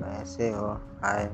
कैसे हो हाय